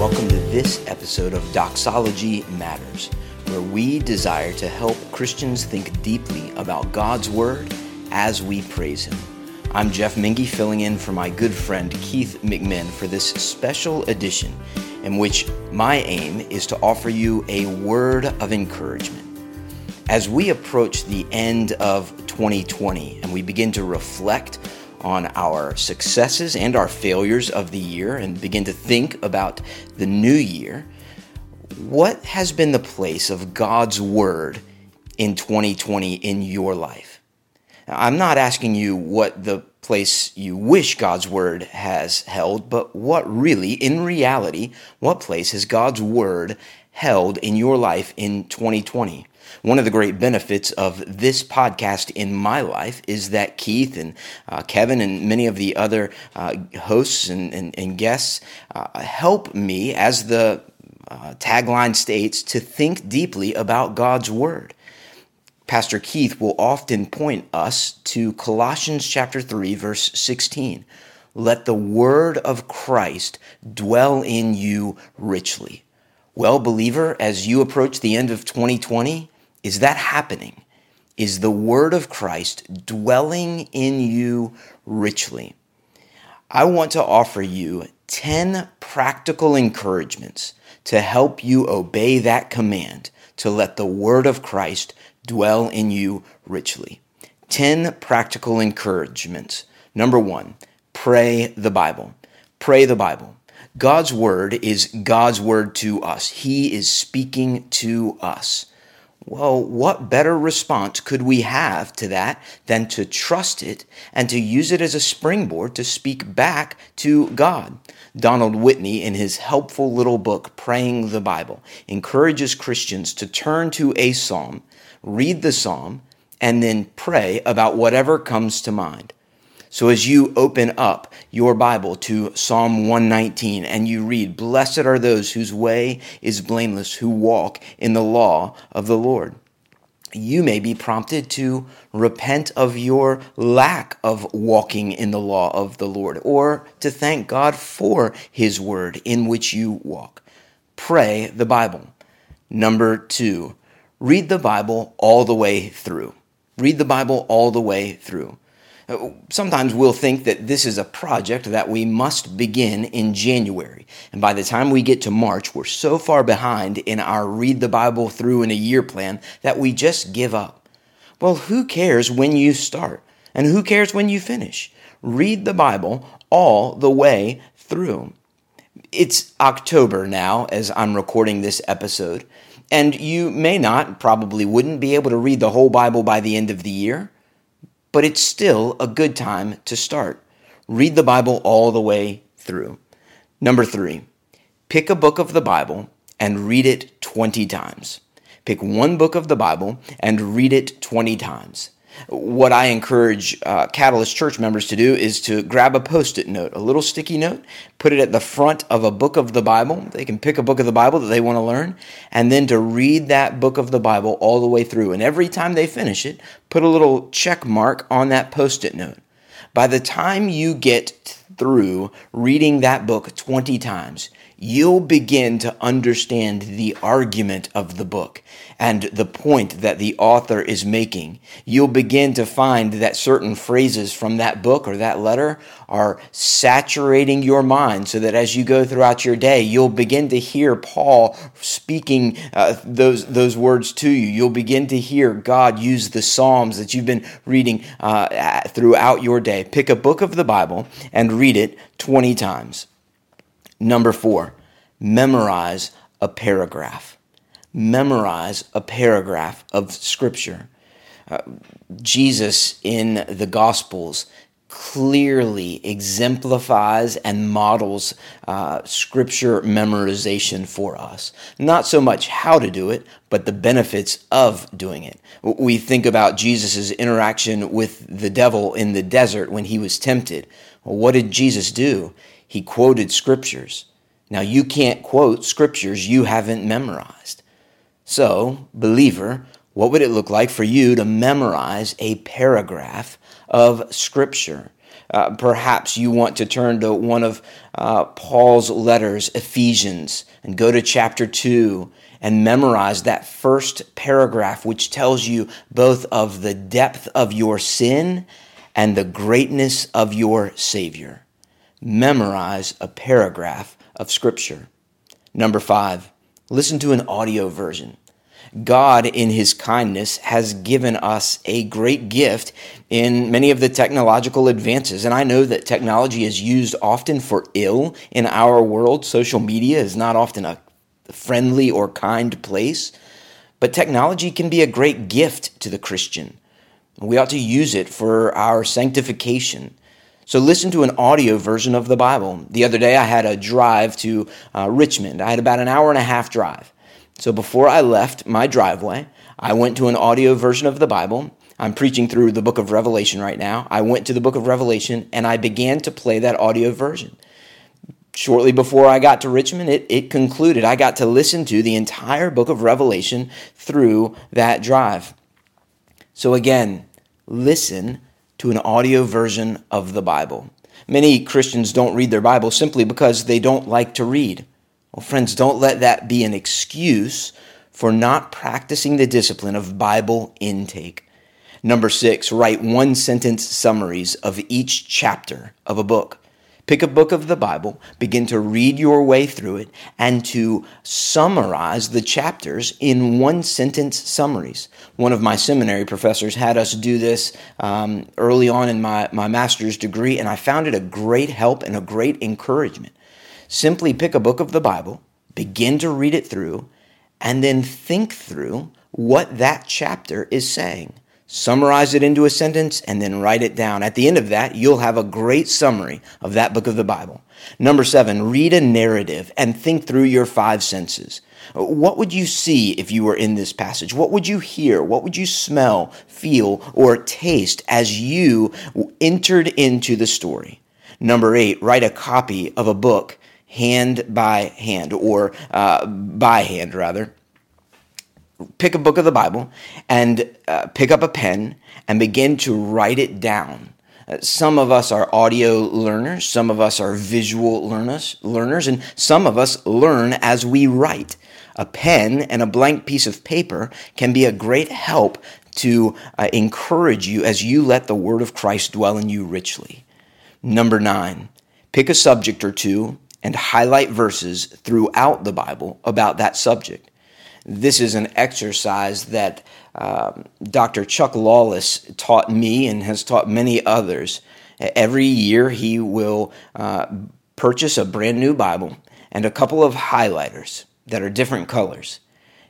welcome to this episode of Doxology Matters, where we desire to help Christians think deeply about God's Word as we praise Him. I'm Jeff Mingee, filling in for my good friend Keith McMinn for this special edition, in which my aim is to offer you a word of encouragement. As we approach the end of 2020 and we begin to reflect on our successes and our failures of the year and begin to think about the new year, what has been the place of God's Word in 2020 in your life? I'm not asking you what the place you wish God's Word has held, but what really, in reality, what place has God's Word held in your life in 2020? One of the great benefits of this podcast in my life is that Keith and uh, Kevin and many of the other uh, hosts and, and, and guests uh, help me, as the uh, tagline states, to think deeply about God's Word. Pastor Keith will often point us to Colossians chapter 3 verse 16. Let the word of Christ dwell in you richly. Well, believer, as you approach the end of 2020, is that happening? Is the word of Christ dwelling in you richly? I want to offer you 10 practical encouragements to help you obey that command to let the word of Christ dwell in you richly. 10 practical encouragements. Number one, pray the Bible. Pray the Bible. God's word is God's word to us. He is speaking to us. Well, what better response could we have to that than to trust it and to use it as a springboard to speak back to God? Donald Whitney, in his helpful little book, Praying the Bible, encourages Christians to turn to a psalm, read the psalm, and then pray about whatever comes to mind. So as you open up your Bible to Psalm 119 and you read, Blessed are those whose way is blameless, who walk in the law of the Lord. You may be prompted to repent of your lack of walking in the law of the Lord or to thank God for His word in which you walk. Pray the Bible. Number two, read the Bible all the way through. Read the Bible all the way through. Sometimes we'll think that this is a project that we must begin in January. And by the time we get to March, we're so far behind in our read the Bible through in a year plan that we just give up. Well, who cares when you start? And who cares when you finish? Read the Bible all the way through. It's October now as I'm recording this episode, and you may not, probably wouldn't be able to read the whole Bible by the end of the year but it's still a good time to start. Read the Bible all the way through. Number three, pick a book of the Bible and read it 20 times. Pick one book of the Bible and read it 20 times what I encourage uh, Catalyst Church members to do is to grab a post it note, a little sticky note, put it at the front of a book of the Bible. They can pick a book of the Bible that they want to learn, and then to read that book of the Bible all the way through. And every time they finish it, put a little check mark on that post it note. By the time you get through reading that book 20 times, you'll begin to understand the argument of the book and the point that the author is making. You'll begin to find that certain phrases from that book or that letter are saturating your mind so that as you go throughout your day, you'll begin to hear Paul speaking uh, those, those words to you. You'll begin to hear God use the Psalms that you've been reading uh, throughout your day. Pick a book of the Bible and read it 20 times. Number four, memorize a paragraph memorize a paragraph of Scripture. Uh, Jesus in the Gospels clearly exemplifies and models uh, scripture memorization for us. Not so much how to do it, but the benefits of doing it. We think about Jesus' interaction with the devil in the desert when he was tempted. Well, what did Jesus do? He quoted scriptures. Now, you can't quote scriptures you haven't memorized. So, believer, what would it look like for you to memorize a paragraph of Scripture? Uh, perhaps you want to turn to one of uh, Paul's letters, Ephesians, and go to chapter 2 and memorize that first paragraph, which tells you both of the depth of your sin and the greatness of your Savior. Memorize a paragraph of Scripture. Number five, listen to an audio version. God, in His kindness, has given us a great gift in many of the technological advances. And I know that technology is used often for ill in our world. Social media is not often a friendly or kind place. But technology can be a great gift to the Christian. We ought to use it for our sanctification. So listen to an audio version of the Bible. The other day I had a drive to uh, Richmond. I had about an hour and a half drive. So before I left my driveway, I went to an audio version of the Bible. I'm preaching through the book of Revelation right now. I went to the book of Revelation and I began to play that audio version. Shortly before I got to Richmond, it, it concluded. I got to listen to the entire book of Revelation through that drive. So again, listen to an audio version of the Bible. Many Christians don't read their Bible simply because they don't like to read. Well, friends, don't let that be an excuse for not practicing the discipline of Bible intake. Number six, write one sentence summaries of each chapter of a book. Pick a book of the Bible, begin to read your way through it, and to summarize the chapters in one sentence summaries. One of my seminary professors had us do this um, early on in my, my master's degree, and I found it a great help and a great encouragement. Simply pick a book of the Bible, begin to read it through, and then think through what that chapter is saying. Summarize it into a sentence and then write it down. At the end of that, you'll have a great summary of that book of the Bible. Number seven, read a narrative and think through your five senses. What would you see if you were in this passage? What would you hear? What would you smell, feel, or taste as you entered into the story? Number eight, write a copy of a book hand by hand, or uh, by hand rather. Pick a book of the Bible and uh, pick up a pen and begin to write it down. Uh, some of us are audio learners, some of us are visual learners, learners, and some of us learn as we write. A pen and a blank piece of paper can be a great help to uh, encourage you as you let the Word of Christ dwell in you richly. Number nine, pick a subject or two and highlight verses throughout the Bible about that subject. This is an exercise that um, Dr. Chuck Lawless taught me and has taught many others. Every year, he will uh, purchase a brand new Bible and a couple of highlighters that are different colors.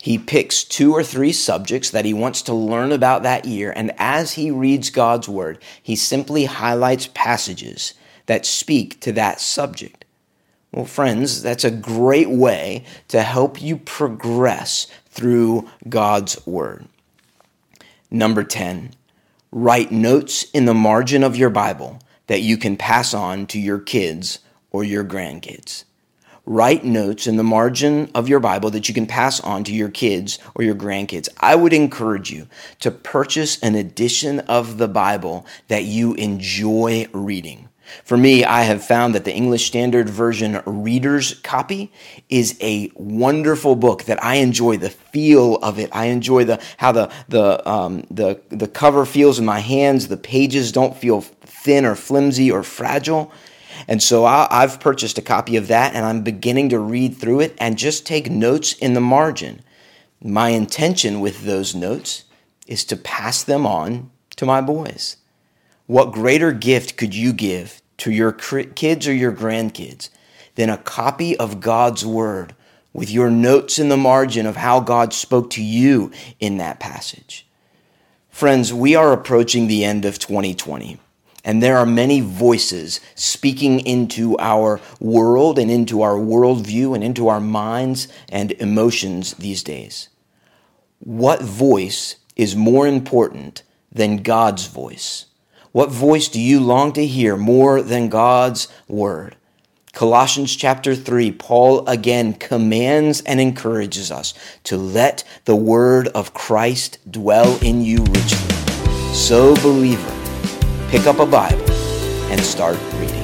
He picks two or three subjects that he wants to learn about that year, and as he reads God's Word, he simply highlights passages that speak to that subject. Well, friends, that's a great way to help you progress through God's Word. Number 10, write notes in the margin of your Bible that you can pass on to your kids or your grandkids. Write notes in the margin of your Bible that you can pass on to your kids or your grandkids. I would encourage you to purchase an edition of the Bible that you enjoy reading. For me, I have found that the English Standard Version Reader's Copy is a wonderful book that I enjoy the feel of it. I enjoy the how the the um, the the cover feels in my hands. The pages don't feel thin or flimsy or fragile. And so I, I've purchased a copy of that, and I'm beginning to read through it and just take notes in the margin. My intention with those notes is to pass them on to my boys. What greater gift could you give to your kids or your grandkids than a copy of God's Word with your notes in the margin of how God spoke to you in that passage? Friends, we are approaching the end of 2020. And there are many voices speaking into our world and into our worldview and into our minds and emotions these days. What voice is more important than God's voice? What voice do you long to hear more than God's word? Colossians chapter 3, Paul again commands and encourages us to let the word of Christ dwell in you richly. So, believer, pick up a Bible, and start reading.